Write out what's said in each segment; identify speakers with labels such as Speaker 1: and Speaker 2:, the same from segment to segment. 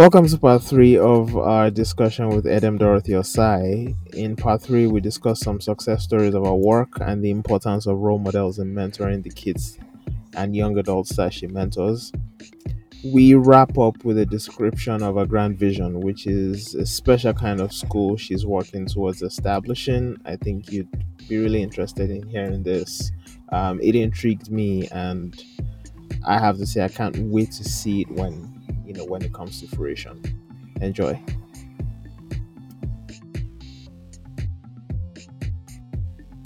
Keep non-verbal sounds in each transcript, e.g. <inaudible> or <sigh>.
Speaker 1: Welcome to part three of our discussion with Edem Dorothy Osai. In part three, we discuss some success stories of our work and the importance of role models in mentoring the kids and young adults that she mentors. We wrap up with a description of a grand vision, which is a special kind of school she's working towards establishing. I think you'd be really interested in hearing this. Um, it intrigued me, and I have to say, I can't wait to see it when you know when it comes to fruition. Enjoy.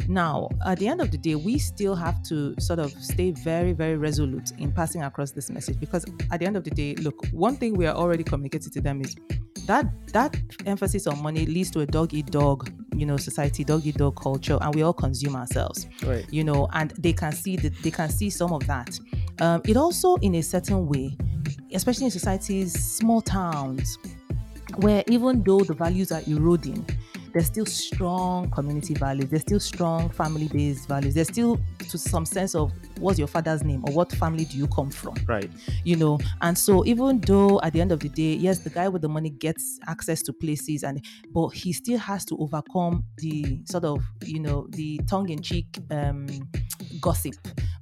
Speaker 2: Now, at the end of the day, we still have to sort of stay very, very resolute in passing across this message because at the end of the day, look, one thing we are already communicating to them is that that emphasis on money leads to a dog eat dog, you know, society, dog eat dog culture, and we all consume ourselves,
Speaker 1: Right.
Speaker 2: you know, and they can see that they can see some of that. Um, it also, in a certain way, especially in societies, small towns, where even though the values are eroding, there's still strong community values, there's still strong family based values, there's still to some sense of what's your father's name or what family do you come from,
Speaker 1: Right.
Speaker 2: you know. And so, even though at the end of the day, yes, the guy with the money gets access to places, and but he still has to overcome the sort of, you know, the tongue in cheek um, gossip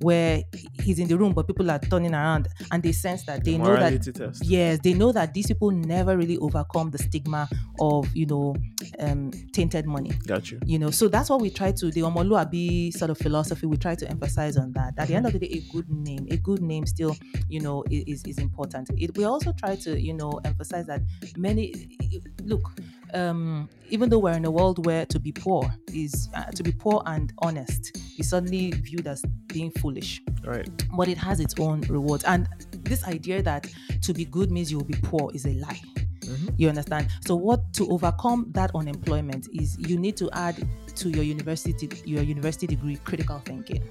Speaker 2: where he's in the room, but people are turning around and they sense that they know that
Speaker 1: test.
Speaker 2: yes they know that these people never really overcome the stigma of you know um tainted money
Speaker 1: Got you.
Speaker 2: you know so that's what we try to the omoluabi sort of philosophy we try to emphasize on that at the end of the day a good name a good name still you know is is important it, we also try to you know emphasize that many look um even though we're in a world where to be poor is uh, to be poor and honest is suddenly viewed as being foolish
Speaker 1: Right.
Speaker 2: but it has its own rewards. And this idea that to be good means you will be poor is a lie.
Speaker 1: Mhm.
Speaker 2: You understand? So, what to overcome that unemployment is you need to add to your university your university degree critical thinking.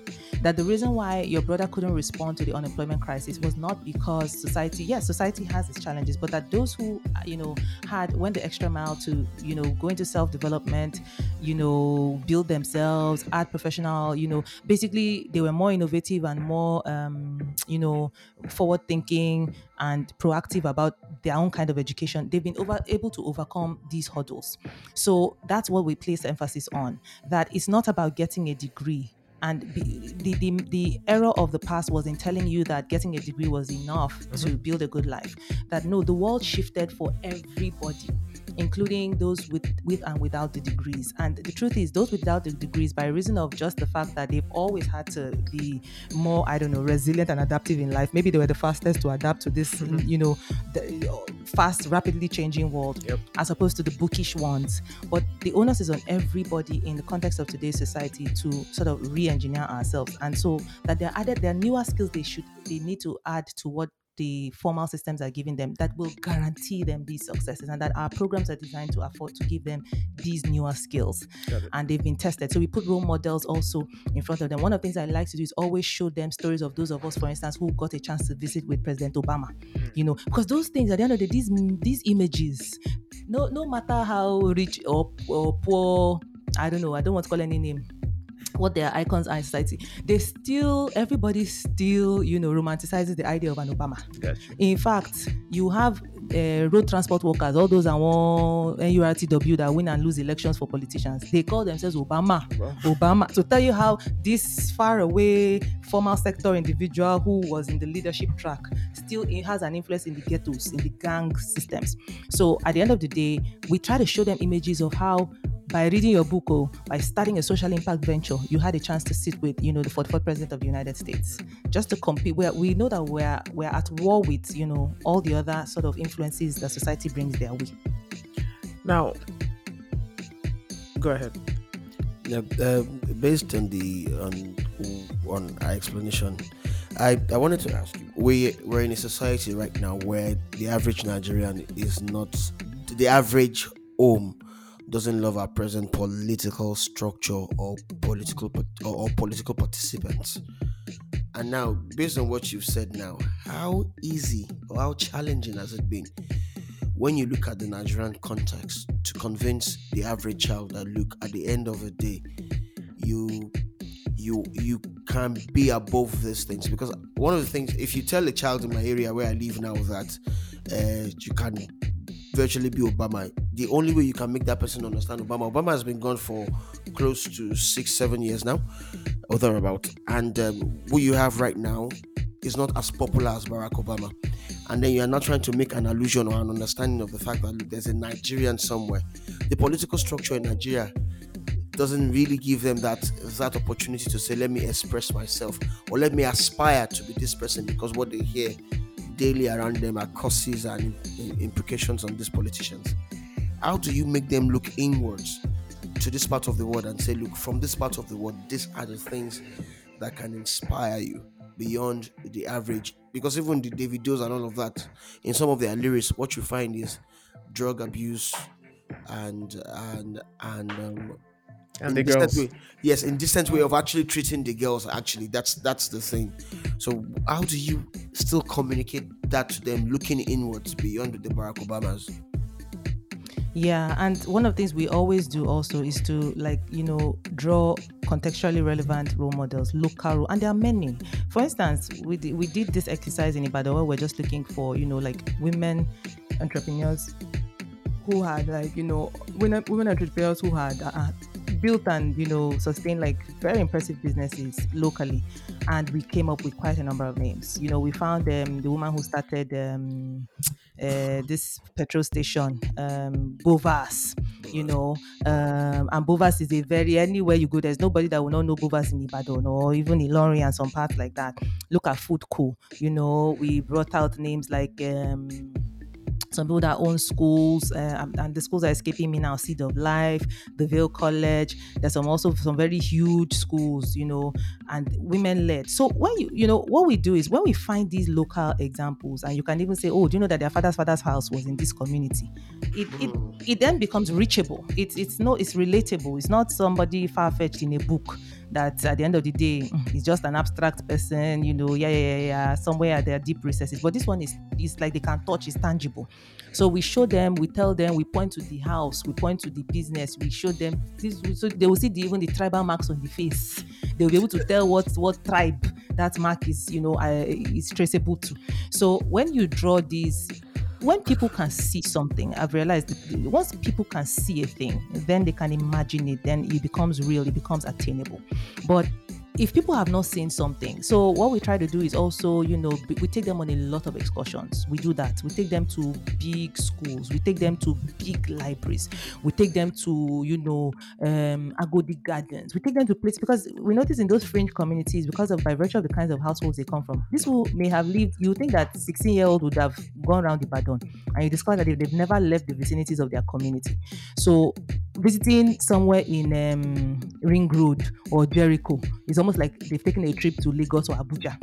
Speaker 2: That the reason why your brother couldn't respond to the unemployment crisis was not because society, yes, society has its challenges, but that those who uh, you know had went the extra mile to you know go into self development, you know, build themselves, add professional, you know, basically they were more innovative and more um, you know forward thinking and proactive about their own kind of education they've been over, able to overcome these hurdles so that's what we place emphasis on that it's not about getting a degree. And the, the, the, the error of the past was in telling you that getting a degree was enough mm-hmm. to build a good life. That no the world shifted for everybody including those with with and without the degrees. And the truth is those without the degrees by reason of just the fact that they've always had to be more i don't know resilient and adaptive in life maybe they were the fastest to adapt to this mm-hmm. you know the fast rapidly changing world
Speaker 1: Yep.
Speaker 2: as opposed to the bookish ones. But the onus is on everybody in the context of today's society to sort of re-engineer ourselves. And so that they're added there are newer skills they should they need to add to what the formal systems are giving them that will guarantee them these successes and that our programs are designed to afford to give them these newer skills. And they've been tested. So we put role models also in front of them. One of the things i like to do is always show them stories of those of us for instance who got a chance to visit with president obama hmm. you know because those things at the end of the day these these images no no matter how rich or, or poor i don't know i don't want to call any name what their icons are in society they still everybody still you know romanticizes the idea of an obama
Speaker 1: Got you.
Speaker 2: in fact you have uh, road transport workers all those and one nurtw that win and lose elections for politicians they call themselves obama
Speaker 1: Well,
Speaker 2: Obama to tell you how this far away formal sector individual who was in the leadership track still has an influence in the ghettos, in the gang systems. So at the end of the day, we try to show them images of how by reading your book or by starting a social impact venture, you had a chance to sit with, you know, the 44th president of the United States, just to compete. Where we know that we're we're at war with, you know, all the other sort of influences that society brings their way.
Speaker 1: Now, go ahead.
Speaker 3: Yeah, uh, based on the on on our explanation, I, I wanted to ask you: we we're in a society right now where the average Nigerian is not the average home doesn't love our present political structure or political or, or political participants. And now, based on what you've said now, how easy or how challenging has it been when you look at the Nigerian context to convince the average child that look at the end of the day, you you you can be above these things because one of the things if you tell a child in my area where I live now that uh, you can virtually be Obama. The only way you can make that person understand Obama, Obama has been gone for close to six, seven years now, or thereabout. And um, what you have right now is not as popular as Barack Obama. And then you are not trying to make an allusion or an understanding of the fact that look, there's a Nigerian somewhere. The political structure in Nigeria doesn't really give them that that opportunity to say, let me express myself or let me aspire to be this person because what they hear daily around them are curses and implications on these politicians. How do you make them look inwards to this part of the world and say, look, from this part of the world, these are the things that can inspire you beyond the average? Because even the Davidos and all of that, in some of their lyrics, what you find is drug abuse and and and um,
Speaker 1: and the girls.
Speaker 3: Way, yes, in distant way of actually treating the girls. Actually, that's that's the thing. So how do you still communicate that to them, looking inwards beyond the Barack Obamas?
Speaker 2: Yeah, and one of the things we always do also is to like you know draw contextually relevant role models, local, and there are many. For instance, we did, we did this exercise in Ibadan where we're just looking for you know like women entrepreneurs who had like you know women women entrepreneurs who had uh, built and you know sustained like very impressive businesses locally, and we came up with quite a number of names. You know, we found um, the woman who started um, uh, this petrol station, um, Bovas. You know, um, and Bovas is a very anywhere you go, there's nobody that will not know Bovas in Ibadan or even in Ilorin and some parts like that. Look at Food Co. You know, we brought out names like. Um, some people that own schools, uh, and the schools are escaping me now. Seed of Life, the Vale College. There's some also some very huge schools, you know, and women led. So when you you know what we do is when we find these local examples, and you can even say, oh, do you know that their father's father's house was in this community? It it, it then becomes reachable. It's it's no it's relatable. It's not somebody far fetched in a book that at the end of the day mm, it's just an abstract person, you know, yeah, yeah, yeah, somewhere at their deep recesses. But this one is is like they can touch, it's tangible. So we show them, we tell them, we point to the house, we point to the business, we show them this, so they will see the, even the tribal marks on the face. They'll be able to tell what what tribe that mark is, you know, uh, is traceable to. So when you draw these when people can see something, I've realized once people can see a thing, then they can imagine it, then it becomes real, it becomes attainable. But if people have not seen something so what we try to do is also you know we take them on a lot of excursions. We do that. We take them to big schools. We take them to big libraries. We take them to you know um agodi gardens. We take them to places because we notice in those fringe communities because of by virtue of the kinds of households they come from this will may have lived you think that 16 year old would have gone around the badon and you discover that they've never left the vicinities of their community. So visiting somewhere in um, ring road or jericho It's almost like they've taken a trip to Lagos or Abuja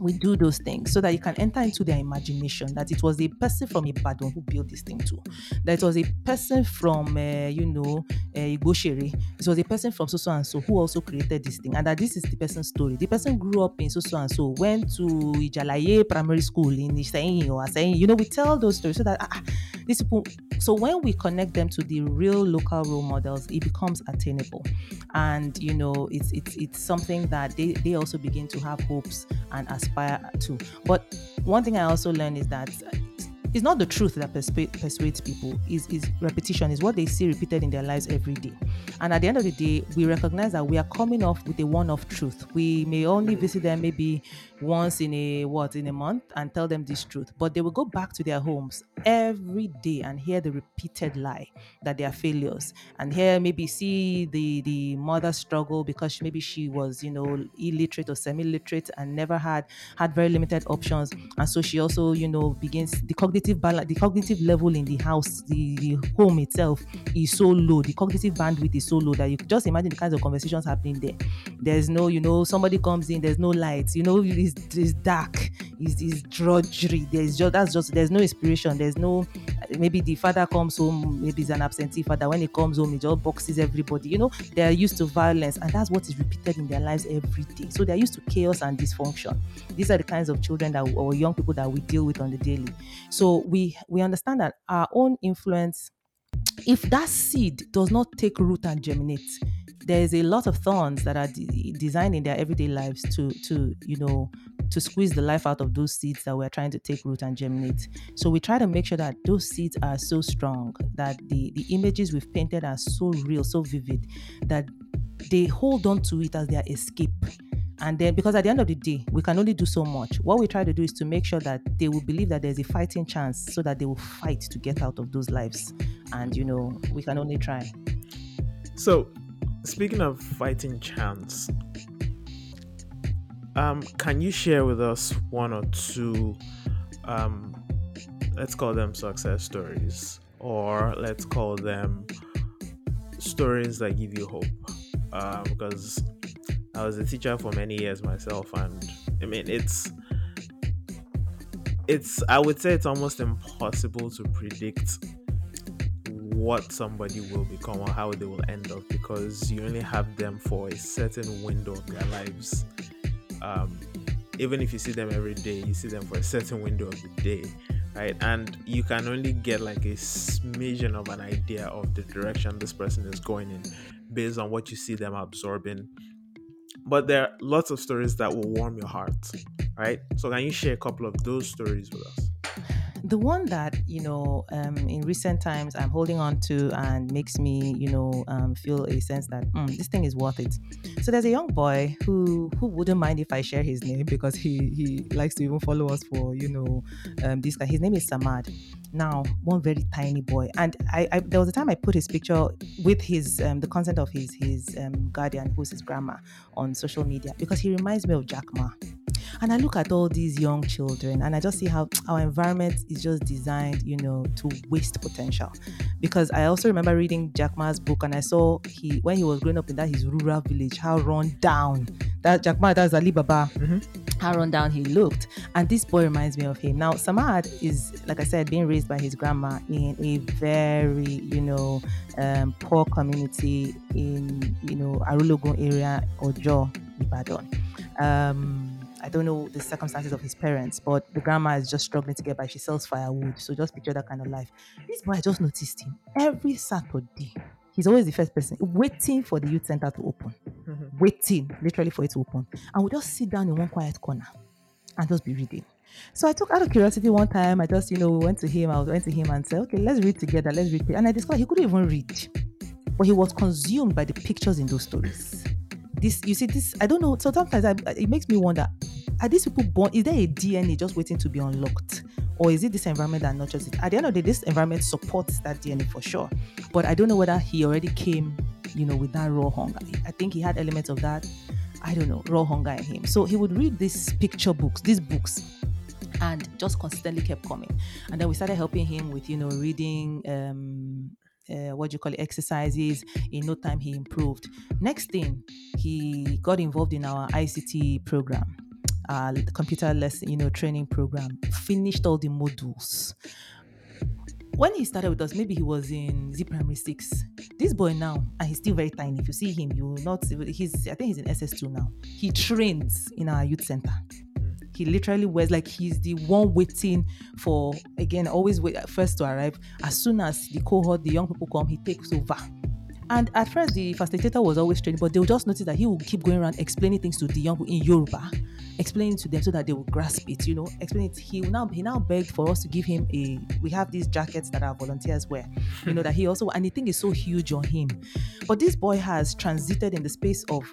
Speaker 2: we do those things so that you can enter into their imagination that it was a person from Ibadan who built this thing too. That it was a person from, uh, you know, uh, Igoshere. It was a person from so so and so who also created this thing. And that this is the person's story. The person grew up in so so and so, went to Ijalaye Primary School in Iseyin or Aseyin. You know, we tell those stories so that ah, ah, these people. So when we connect them to the real local role models, it becomes attainable. And, you know, it's, it's, it's something that they, they also begin to have hopes and aspire to. But one thing I also learned is that it's not the truth that persuades people. Is, is repetition is what they see repeated in their lives every day. And at the end of the day we recognize that we are coming off with a one-off truth. We may only visit them maybe once in a what in a month and tell them this truth. But they will go back to their homes every day and hear the repeated lie that they are failures and here maybe see the the mother struggle because maybe she was you know illiterate or semi-literate and never had had very limited options. And so she also you know begins the cognitive balance the cognitive level in the house the, the home itself is so low. The cognitive bandwidth is so low that you just imagine the kinds of conversations happening there. There's no you know somebody comes in there's no lights you know it's, it's dark it's, it's drudgery. There's just that's just there's no inspiration. There's no maybe the father comes home maybe he's an absentee father. When he comes home he just boxes everybody. You know they're used to violence and that's what is repeated in their lives every day. So they're used to chaos and dysfunction. These are the kinds of children that or young people that we deal with on the daily. So we we understand that our own influence if that seed does not take root and germinate there's a lot of thorns that are de- designed in their everyday lives to to you know to squeeze the life out of those seeds that we're trying to take root and germinate. So we try to make sure that those seeds are so strong that the the images we've painted are so real, so vivid that they hold on to it as their escape. And then, because at the end of the day, we can only do so much. What we try to do is to make sure that they will believe that there's a fighting chance so that they will fight to get out of those lives. And, you know, we can only try.
Speaker 1: So, speaking of fighting chance, um, can you share with us one or two, um, let's call them success stories, or let's call them stories that give you hope? Um, because I was a teacher for many years myself, and I mean, it's it's I would say it's almost impossible to predict what somebody will become or how they will end up because you only have them for a certain window of their lives. Um, even if you see them every day, you see them for a certain window of the day, right? And you can only get like a smidgen of an idea of the direction this person is going in based on what you see them absorbing. But there are lots of stories that will warm your heart, right? So, can you share a couple of those stories with us?
Speaker 2: The one that you know um, in recent times i'm holding on to and makes me you know um, feel a sense that mm, this thing is worth it. So there's a young boy who who wouldn't mind if i share his name because he he likes to even follow us for you know um, this guy. His name is samad now one very tiny boy and I, I there was a time i put his picture with his um, the consent of his his um, guardian who's his grandma on social media because he reminds me of jack ma and I look at all these young children and I just see how our environment is just designed, you know, to waste potential. Because I also remember reading Jack Ma's book and I saw he when he was growing up in that his rural village, how run down that Jack Ma, that's Alibaba. Mm-hmm. How run down he looked. And this boy reminds me of him. Now, Samad is, like I said, being raised by his grandma in a very, you know, um, poor community in, you know, Arulogun area, Ojoo, Ibadan. Um, I don't know the circumstances of his parents, but the grandma is just struggling to get by. She sells firewood. So just picture that kind of life. This boy, I just noticed him every Saturday. He's always the first person waiting for the youth center to open, mm-hmm. waiting literally for it to open. And we just sit down in one quiet corner and just be reading. So I took out of curiosity one time. I just, you know, went to him. I went to him and said, okay, let's read together. Let's read. And I discovered he couldn't even read, but he was consumed by the pictures in those stories this you see this i don't know so sometimes I, it makes me wonder are these people born is there a dna just waiting to be unlocked or is it this environment that nurtures it at the end of the day this environment supports that dna for sure but i don't know whether he already came you know with that raw hunger i think he had elements of that i don't know raw hunger in him so he would read these picture books these books and just constantly kept coming and then we started helping him with you know reading um uh, what do you call it exercises in no time he improved next thing he got involved in our ict program uh, computer lesson you know training program finished all the modules when he started with us, maybe he was in Z primary six. This boy now, and he's still very tiny. If you see him, you will not. He's I think he's in SS2 now. He trains in our youth center. He literally wears like he's the one waiting for again, always wait first to arrive. As soon as the cohort, the young people come, he takes over. And at first, the facilitator was always trained, but they'll just notice that he will keep going around explaining things to the young people in Yoruba, explaining to them so that they will grasp it. You know, explain it. He now he now begged for us to give him a. We have these jackets that our volunteers wear. You know that he also and the thing is so huge on him, but this boy has transited in the space of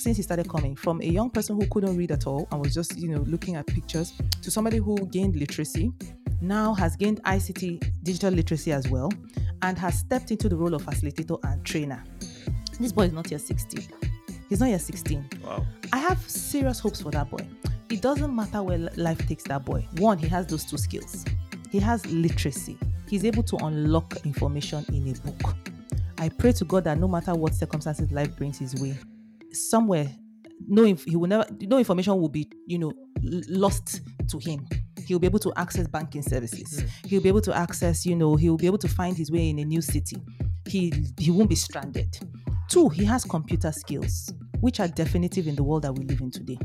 Speaker 2: since he started coming from a young person who couldn't read at all and was just you know looking at pictures to somebody who gained literacy now has gained ICT digital literacy as well and has stepped into the role of facilitator and trainer. This boy is not yet 16. He's not yet 16.
Speaker 1: Wow.
Speaker 2: I have serious hopes for that boy. It doesn't matter where life takes that boy. One, he has those two skills. He has literacy. He's able to unlock information in a book. I pray to God that no matter what circumstances life brings his way, somewhere no inf- he will never no information will be you know lost to him. He'll be able to access banking services. Mm. he'll be able to access you know he'll be able to find his way in a new city. He he won't be stranded. Two he has computer skills which are definitive in the world that we live in today.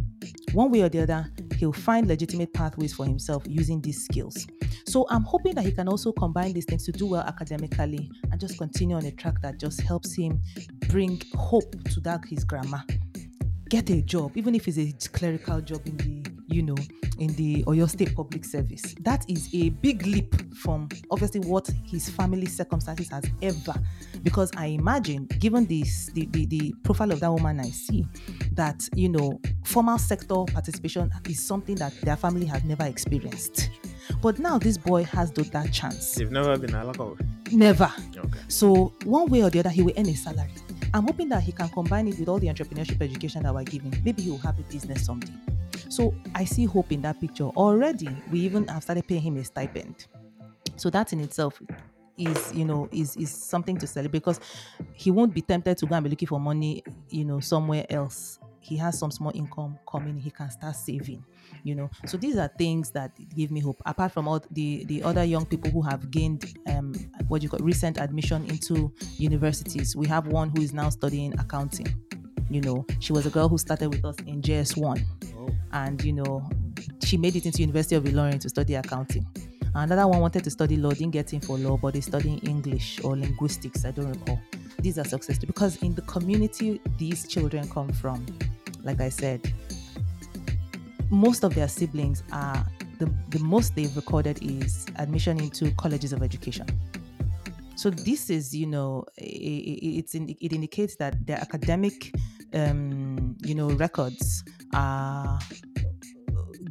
Speaker 2: One way or the other he'll find legitimate pathways for himself using these skills so i'm hoping that he can also combine these things to do well academically and just continue on a track that just helps him bring hope to that his grandma get a job, even if it's a clerical job in the, you know, in the Oyo State Public Service. That is a big leap from obviously what his family circumstances has ever. Because I imagine, given this the, the, the profile of that woman I see, that you know, formal sector participation is something that their family has never experienced. But now this boy has that chance.
Speaker 1: You've never been alcohol?
Speaker 2: Never.
Speaker 1: Okay.
Speaker 2: So one way or the other, he will earn a salary. I'm hoping that he can combine it with all the entrepreneurship education that we're giving. Maybe he will have a business someday. So I see hope in that picture. Already, we even have started paying him a stipend. So that in itself is, you know, is is something to celebrate because he won't be tempted to go and be looking for money, you know, somewhere else. He has some small income coming, he can start saving you know. So these are things that give me hope. Apart from all the the other young people who have gained um what you call recent admission into universities we have one who is now studying accounting you know. She was a girl who started with us in js1 oh. and you know she made it into university of ilorin to study accounting. Another one wanted to study law didn't get in for law but is studying english or linguistics i don't recall. These are success because in the community these children come from like i said most of their siblings are the, the most they've recorded is admission into colleges of education. So this is, you know, it's in, it indicates that their academic, um, you know, records are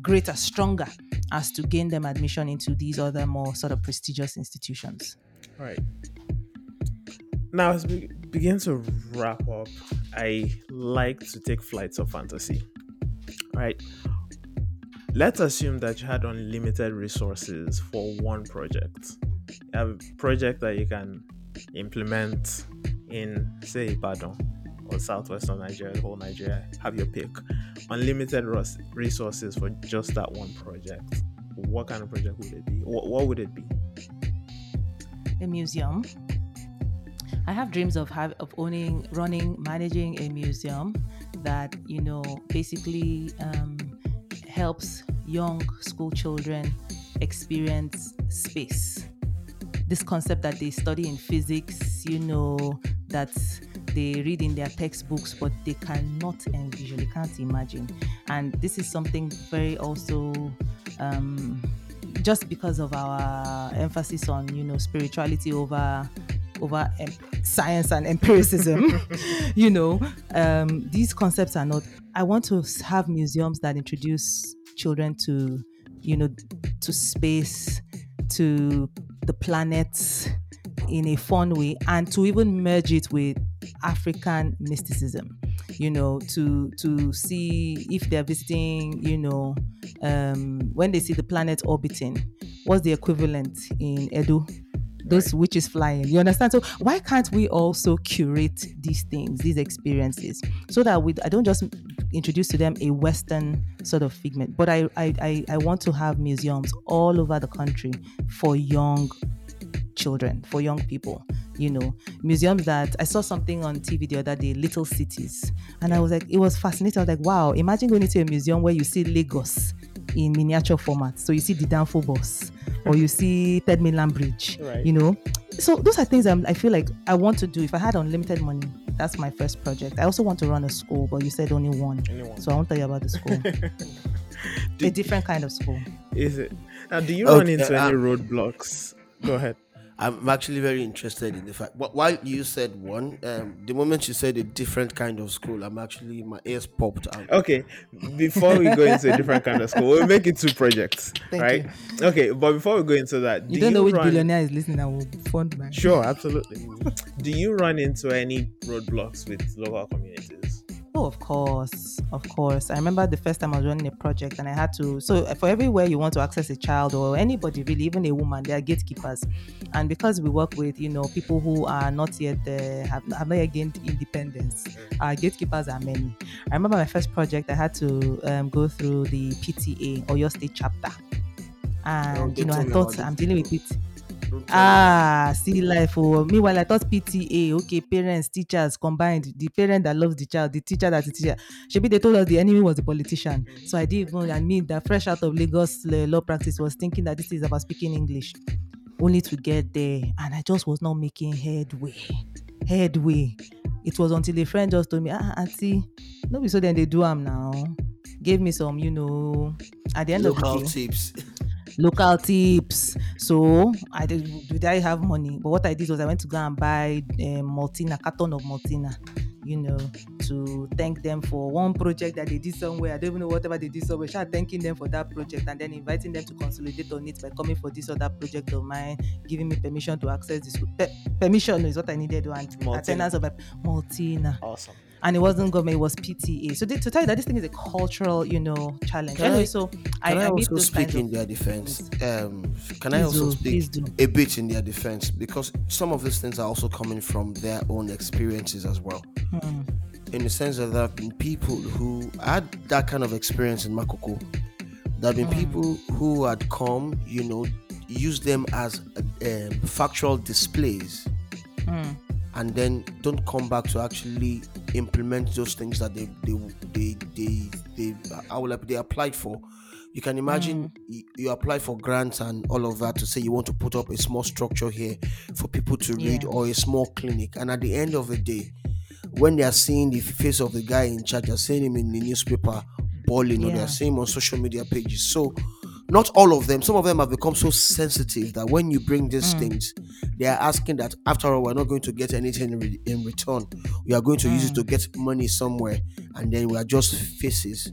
Speaker 2: greater, stronger, as to gain them admission into these other more sort of prestigious institutions.
Speaker 1: Right. Now, as we begin to wrap up, I like to take flights of fantasy. Right let's assume that you had unlimited resources for one project. You have a project that you can implement in, say, Ibadan or southwestern Nigeria, whole Nigeria, have your pick. Unlimited resources for just that one project. What kind of project would it be? What, what would it be?
Speaker 2: A museum. I have dreams of have, of owning, running, managing a museum that you know basically um, helps young school children experience space. This concept that they study in physics, you know, that they read in their textbooks, but they cannot envision, they can't imagine. And this is something very also um, just because of our emphasis on, you know, spirituality over over um, science and empiricism <laughs> you know um, these concepts are not i want to have museums that introduce children to you know to space to the planets in a fun way and to even merge it with african mysticism you know to to see if they're visiting you know um when they see the planet orbiting what's the equivalent in edo those right. witches flying. You understand? So why can't we also curate these things, these experiences, so that we I don't just introduce to them a Western sort of figment, but I I, I, want to have museums all over the country for young children, for young people. You know, museums that I saw something on TV the other day, little cities, and I was like, it was fascinating. I was like, wow, imagine going into a museum where you see Lagos in miniature format. So you see the Danfo bus or you see Third Mainland Bridge, right. you know. So those are things I'm, I feel like I want to do. If I had unlimited money, that's my first project. I also want to run a school, but you said only one. Only one. So I won't tell you about the school. <laughs> a different kind of school.
Speaker 1: Is it? Now, do you okay, run into uh, any roadblocks? Go ahead.
Speaker 3: I'm actually very interested in the fact. While you said one, um, the moment you said a different kind of school, I'm actually my ears popped out.
Speaker 1: Okay, before we go into a different kind of school, we'll make it two projects, <laughs> Thank right? You. Okay, but before we go into that,
Speaker 2: you do not know which run... billionaire is listening. I will fund my.
Speaker 1: Sure, absolutely. do you run into any roadblocks with local communities?
Speaker 2: Oh, of course, of course. I remember the first time I was running a project and I had to. So, for everywhere you want to access a child or anybody really, even a woman, there are gatekeepers. And because we work with, you know, people who are not yet uh, have, have not yet gained independence, our gatekeepers are many. I remember my first project, I had to um, go through the PTA Oyo state chapter. And, you know, I thought I'm dealing with it ah see life oh meanwhile i thought pta okay parents teachers combined the parent that loves the child the teacher that the teacher shebi they told us the enemy was the politician so i didn't even i mean that fresh out of lagos law practice was thinking that this is about speaking english only to get there and I just was not making headway. Headway. It was until a friend just told me, ah, auntie, no be so then they do am now. Gave me some, you know, at the end
Speaker 3: Local
Speaker 2: of the day,
Speaker 3: tips.
Speaker 2: Local tips. So I did, did I have money? But what I did was I went to go and buy um, Maltina, carton of Maltina, you know, to thank them for one project that they did somewhere. I don't even know whatever they did somewhere. Start thanking them for that project and then inviting them to consolidate on it by coming for this other project of mine, giving me permission to access this. Pe- permission is what I needed and
Speaker 1: Maltina.
Speaker 2: attendance of Maltina
Speaker 1: Awesome.
Speaker 2: And it wasn't government, it was PTA. So to tell you that this thing is a cultural, you know, challenge.
Speaker 3: Can
Speaker 2: anyway,
Speaker 3: I-
Speaker 2: so
Speaker 3: Can I,
Speaker 2: I meet
Speaker 3: also speak in their defense? Um, can I also
Speaker 2: do,
Speaker 3: speak a bit in their defense? Because some of these things are also coming from their own experiences as well.
Speaker 2: Hmm.
Speaker 3: In the sense that there have been people who had that kind of experience in Makoko. There have been
Speaker 2: Hmm.
Speaker 3: people who had come, you know, use them as um, factual displays
Speaker 2: Hmm.
Speaker 3: And then don't come back to actually implement those things that they they they they, they I will they applied for. You can imagine mm. you, you apply for grants and all of that to say you want to put up a small structure here for people to read
Speaker 2: Yeah.
Speaker 3: or a small clinic, and at the end of the day, when they are seeing the face of the guy in charge, they're seeing him in the newspaper bawling, or they're seeing him on social media pages. So not all of them some of them have become so sensitive that when you bring these mm. things they are asking that after all we're not going to get anything in, re- in return. We are going to use it to mm. get money somewhere and then we are just faces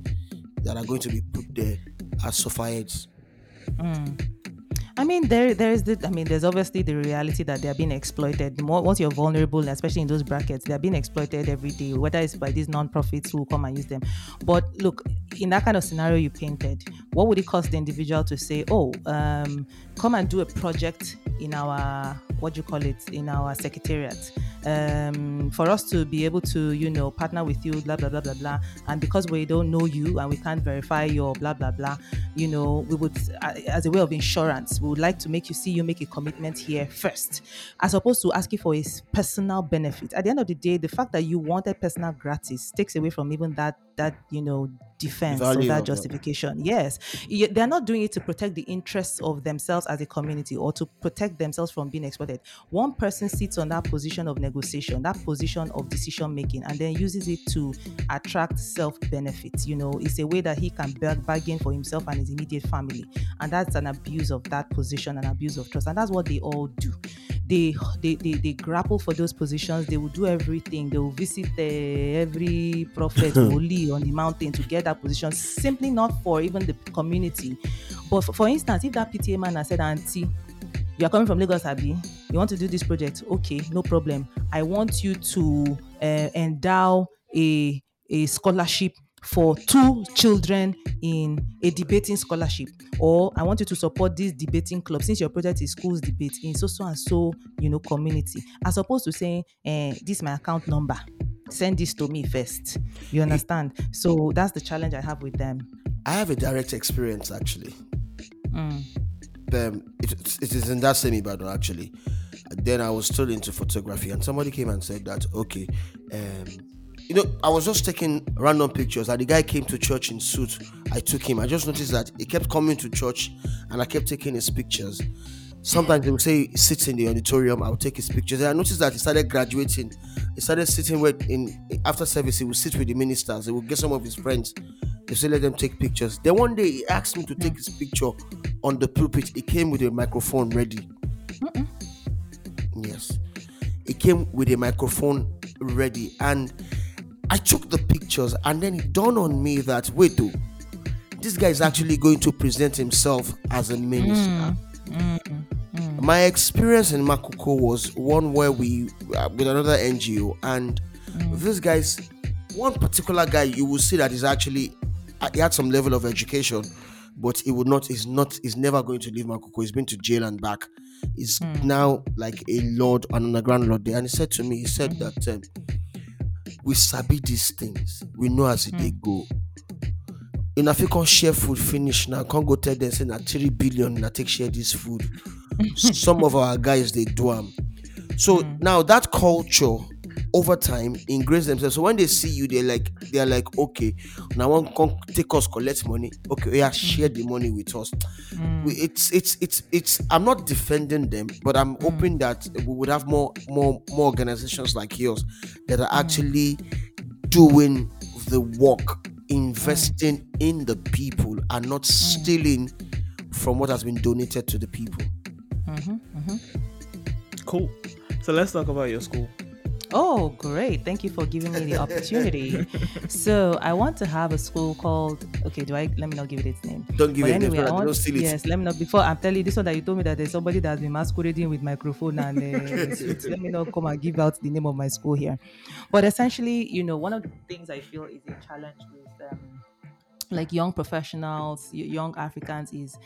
Speaker 3: that are going to be put there as suffragettes mm.
Speaker 2: I mean, there, there is the. I mean, there's obviously the reality that they're being exploited. Once you're vulnerable, especially in those brackets, they're being exploited every day. Whether it's by these non-profits who come and use them. But look, in that kind of scenario you painted, what would it cost the individual to say, "Oh, um, come and do a project in our what do you call it in our secretariat um, for us to be able to you know partner with you blah blah blah blah blah and because we don't know you and we can't verify your blah blah blah you know we would uh, as a way of insurance we would like to make you see you make a commitment here first as opposed to asking for a personal benefit. At the end of the day the fact that you wanted personal gratis takes away from even that that you know defense or that justification. Yes. They're not doing it to protect the interests of themselves as a community or to protect themselves from being exploited. One person sits on that position of negotiation that position of decision making and then uses it to attract self benefits you know it's a way that he can bargain for himself and his immediate family. And that's an abuse of that position and abuse of trust. And that's what they all do they they, they, they grapple for those positions they will do everything. They will visit uh, every prophet <laughs> holy on the mountain to get that position simply not for even the community. But for, for instance if that pta man has said auntie you are coming from lagos abi? You want to do this project? Okay no problem. I want you to uh, endow a a scholarship for two children in a debating scholarship or i want you to support this debating club since your project is schools debate in so so and so you know community as opposed to saying eh, this is my account number send this to me first you understand so that's the challenge i have with them
Speaker 3: I have a direct experience actually.
Speaker 2: Mm.
Speaker 3: Um, it, it is in that same Ibadan actually. Then I was still into photography, and somebody came and said that okay, um, you know, I was just taking random pictures. And the guy came to church in suit. I took him. I just noticed that he kept coming to church, and I kept taking his pictures. Sometimes they would say he sits in the auditorium. I would take his pictures. And I noticed that he started graduating. He started sitting with in after service. He would sit with the ministers. He would get some of his friends. They say let them take pictures. Then one day he asked me to take his picture on the pulpit. He came with a microphone ready. Yes, he came with a microphone ready, and I took the pictures. And then it dawned on me that wait, though, this guy is actually going to present himself as a minister. My experience in Makoko was one where we uh, with another NGO, and this guy's one particular guy you will see that is actually uh, he had some level of education, but he would not. He's not. He's never going to leave Makoko. He's been to jail and back. He's now like a lord, an underground lord there. And he said to me, he said that um, we sabi these things. We know as it they go. In African share food finish now, can't go tell them say na three billion na take share this food. <laughs> Some of our guys they do am. So now that culture over time ingrains themselves. So when they see you, they're like, they're like, okay, now one come take us collect money. Okay, oh yeah, share the money with us.
Speaker 2: Mm.
Speaker 3: We- It's it's it's it's. I'm not defending them, but I'm mm. hoping that we would have more more more organizations like yours that are mm. actually doing the work, investing mm. in the people, and not stealing from what has been donated to the people. Mm-hmm, mm-hmm.
Speaker 1: Cool. So let's talk about your school.
Speaker 2: Oh, great. Thank you for giving me the opportunity. so, I want to have a school called, okay, do I, let me not give it its name.
Speaker 3: Don't give
Speaker 2: But
Speaker 3: it a name
Speaker 2: anyway, I want,
Speaker 3: don't steal it.
Speaker 2: yes, let me know. Before I'm telling you this one that you told me that there's somebody that's been masquerading with microphone and uh, <laughs> let me not come and give out the name of my school here. But essentially, you know, one of the things I feel is a challenge with um, like young professionals, young Africans is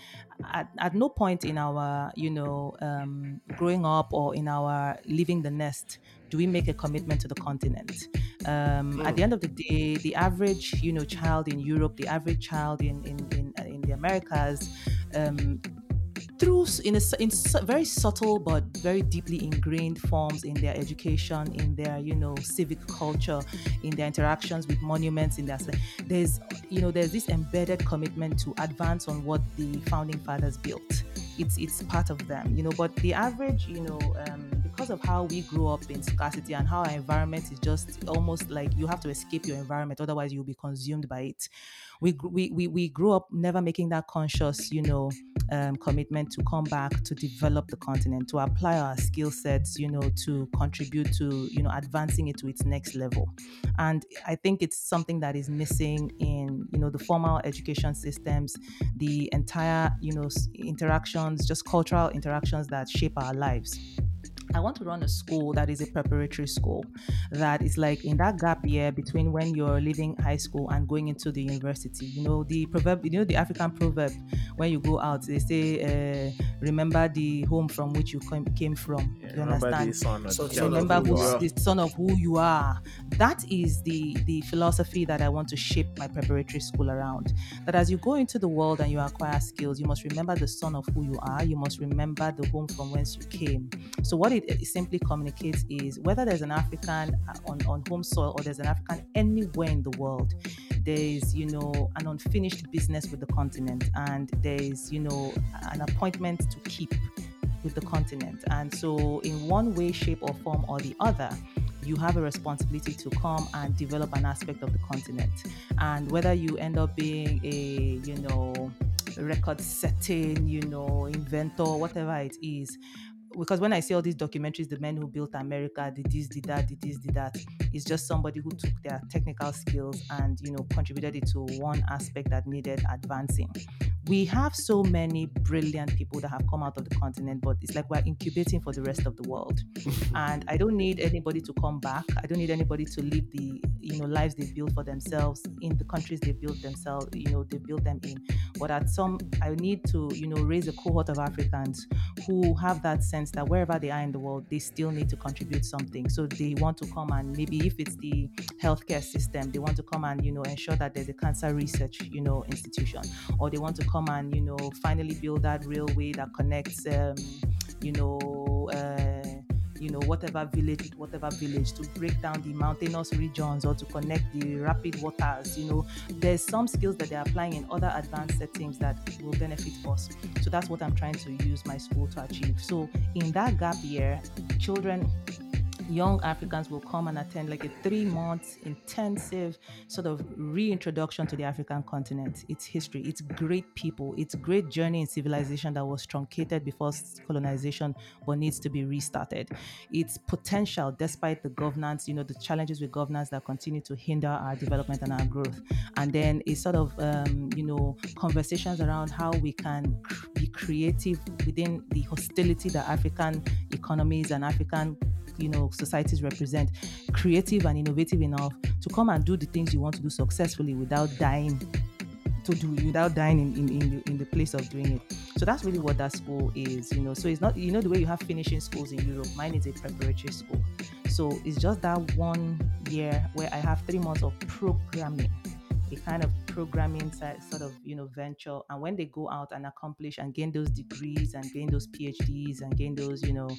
Speaker 2: at, at no point in our, you know, um, growing up or in our leaving the nest do we make a commitment to the continent. Um, At the end of the day, the average, you know, child in Europe, the average child in in in, in the Americas. Um, through in, a, in very subtle but very deeply ingrained forms in their education in their you know civic culture in their interactions with monuments in their there's you know there's this embedded commitment to advance on what the founding fathers built. It's it's part of them you know but the average you know um, because of how we grew up in scarcity and how our environment is just almost like you have to escape your environment otherwise you'll be consumed by it we, we, we, we grew up never making that conscious, you know, um, commitment to come back to develop the continent, to apply our skill sets, you know, to contribute to, you know, advancing it to its next level. And I think it's something that is missing in, you know, the formal education systems, the entire, you know, interactions, just cultural interactions that shape our lives. I want to run a school that is a preparatory school that is like in that gap year between when you're leaving high school and going into the university. You know, the proverb, you know, the African proverb when you go out, they say, uh, remember the home from which you com- came from. you
Speaker 1: remember
Speaker 2: understand?
Speaker 1: the son
Speaker 3: So-
Speaker 1: the
Speaker 3: so
Speaker 1: child of
Speaker 2: remember
Speaker 1: who
Speaker 2: who's the son of who you are. That is the the philosophy that I want to shape my preparatory school around. That as you go into the world and you acquire skills, you must remember the son of who you are. You must remember the home from whence you came. So what it, it simply communicates is whether there's an African uh, on, on home soil or there's an African anywhere in the world, there is, you know, an unfinished business with the continent and there is, you know, an appointment to keep with the continent. And so in one way, shape or form or the other, you have a responsibility to come and develop an aspect of the continent. And whether you end up being a, you know, record setting, you know, inventor, whatever it is, because when I see all these documentaries, the men who built America did this, did that, did this, did that, it's just somebody who took their technical skills and you know contributed it to one aspect that needed advancing. We have so many brilliant people that have come out of the continent, but it's like we're incubating for the rest of the world. <laughs> and I don't need anybody to come back. I don't need anybody to live the you know lives they built for themselves in the countries they built themselves. You know they built them in. But at some, I need to you know raise a cohort of Africans who have that sense that wherever they are in the world, they still need to contribute something. So they want to come and maybe if it's the healthcare system, they want to come and you know ensure that there's a cancer research you know institution, or they want to come and you know finally build that railway that connects um, you know. Uh, you know, whatever village with whatever village to break down the mountainous regions or to connect the rapid waters. You know, there's some skills that they're applying in other advanced settings that will benefit us. So that's what I'm trying to use my school to achieve. So in that gap year, children young Africans will come and attend like a three months intensive sort of reintroduction to the African continent, its history, its great people, its great journey in civilization that was truncated before colonization but needs to be restarted, its potential despite the governance, you know, the challenges with governance that continue to hinder our development and our growth, and then a sort of, um, you know, conversations around how we can be creative within the hostility that African economies and African you know societies represent creative and innovative enough to come and do the things you want to do successfully without dying to do without dying in, in, in, in the place of doing it. So that's really what that school is you know. So it's not you know the way you have finishing schools in europe mine is a preparatory school. So it's just that one year where i have three months of programming a kind of programming sort of you know venture. And when they go out and accomplish and gain those degrees and gain those phds and gain those you know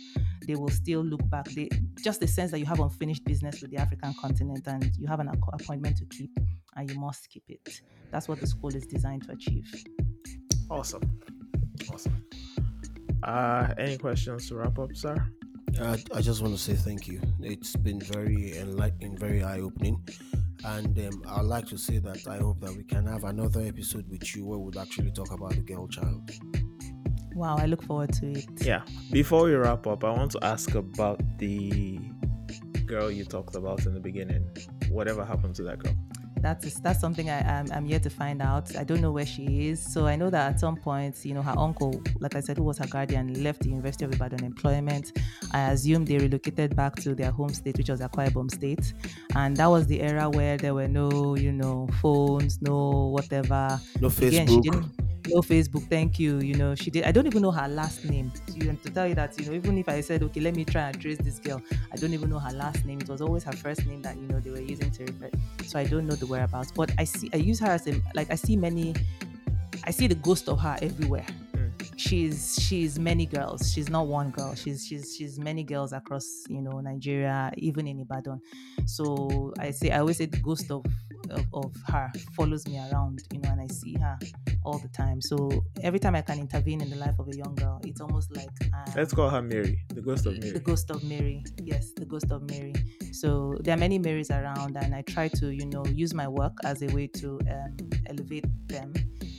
Speaker 2: they will still look back. They just the sense that you have unfinished business with the african continent and you have an appointment to keep and you must keep it. That's what the school is designed to achieve.
Speaker 1: Awesome. Awesome. Uh any questions to wrap up sir?
Speaker 3: Uh, I just want to say thank you. It's been very enlightening, very eye opening. And um, I'd like to say that I hope that we can have another episode with you where we'll actually talk about the girl child.
Speaker 2: Wow, I look forward to it.
Speaker 1: Yeah. Before we wrap up, I want to ask about the girl you talked about in the beginning. Whatever happened to that girl?
Speaker 2: That's that's something I, am I'm, I'm yet to find out. I don't know where she is. So I know that at some point, you know, her uncle, like I said, who was her guardian, left the University of Ibadan employment. I assume they relocated back to their home state, which was Akwa Ibom State, and that was the era where there were no, you know, phones, no whatever.
Speaker 3: No Facebook.
Speaker 2: Again, no Facebook, thank you. You know, she did. I don't even know her last name. You to tell you that, you know, even if I said, okay, let me try and trace this girl, I don't even know her last name. It was always her first name that you know they were using to refer. So I don't know the whereabouts. But I see, I use her as a like I see many, I see the ghost of her everywhere she's she's many girls. She's not one girl. She's she's she's many girls across you know Nigeria, even in Ibadan. So I say I always say the ghost of, of of, her follows me around, you know, and I see her all the time. So every time I can intervene in the life of a young girl, it's almost like
Speaker 1: um, let's call her Mary, the ghost of Mary.
Speaker 2: The ghost of Mary, yes, the ghost of Mary. So there are many Marys around, and I try to you know use my work as a way to um, elevate them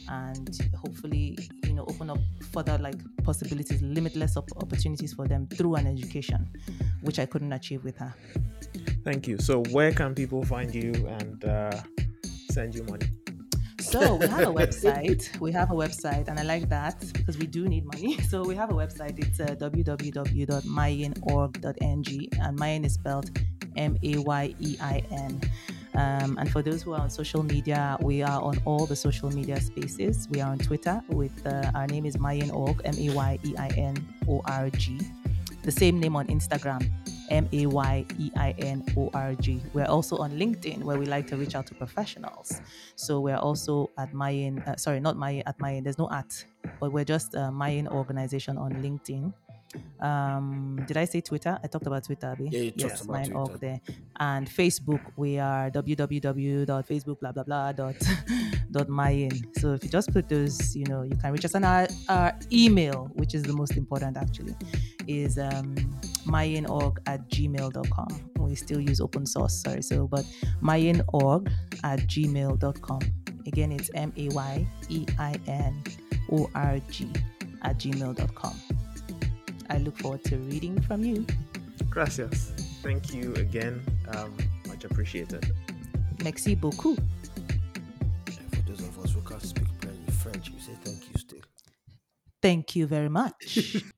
Speaker 2: and hopefully you know open up further like possibilities limitless opportunities for them through an education which i couldn't achieve with her.
Speaker 1: Thank you. So where can people find you and uh, send you money?
Speaker 2: So we have a <laughs> website. We have a website and i like that because we do need money. <laughs> So we have a website. It's uh, and mayein is spelled m-a-y-e-i-n um, and for those who are on social media, we are on all the social media spaces. We are on Twitter with uh, our name is Mayein Org, M A Y E I N O R G. The same name on Instagram, M A Y E I N O R G. We're also on LinkedIn where we like to reach out to professionals. So we're also at Mayein, uh, sorry, not Mayein, at Mayein, there's no at, but we're just a Mayein organization on LinkedIn um did i say twitter? I talked about twitter
Speaker 3: Abby. yeah you yes about
Speaker 2: off there. And facebook we are www.facebook blah blah blah dot <laughs> dot so if you just put those you know you can reach us. And our, our email which is the most important actually is um mayeinorg at gmail.com we still use open source sorry so but mayeinorg at gmail.com again it's m-a-y-e-i-n-o-r-g at gmail.com I look forward to reading from you.
Speaker 1: Gracias. Thank you again. Um, much appreciated.
Speaker 2: Merci beaucoup.
Speaker 3: for those of us who can't speak French, we say thank you still.
Speaker 2: Thank you very much. <laughs>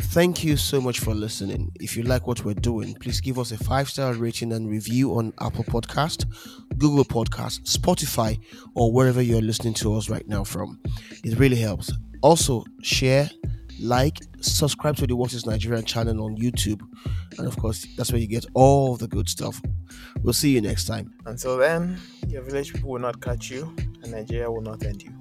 Speaker 3: Thank you so much for listening. If you like what we're doing, please give us a five star rating and review on Apple Podcast, Google Podcast, Spotify, or wherever you're listening to us right now from. It really helps. Also, share, like, subscribe to the What is Nigerian channel on YouTube. And of course, that's where you get all the good stuff. We'll see you next time.
Speaker 1: Until then, your village people will not catch you, and Nigeria will not end you.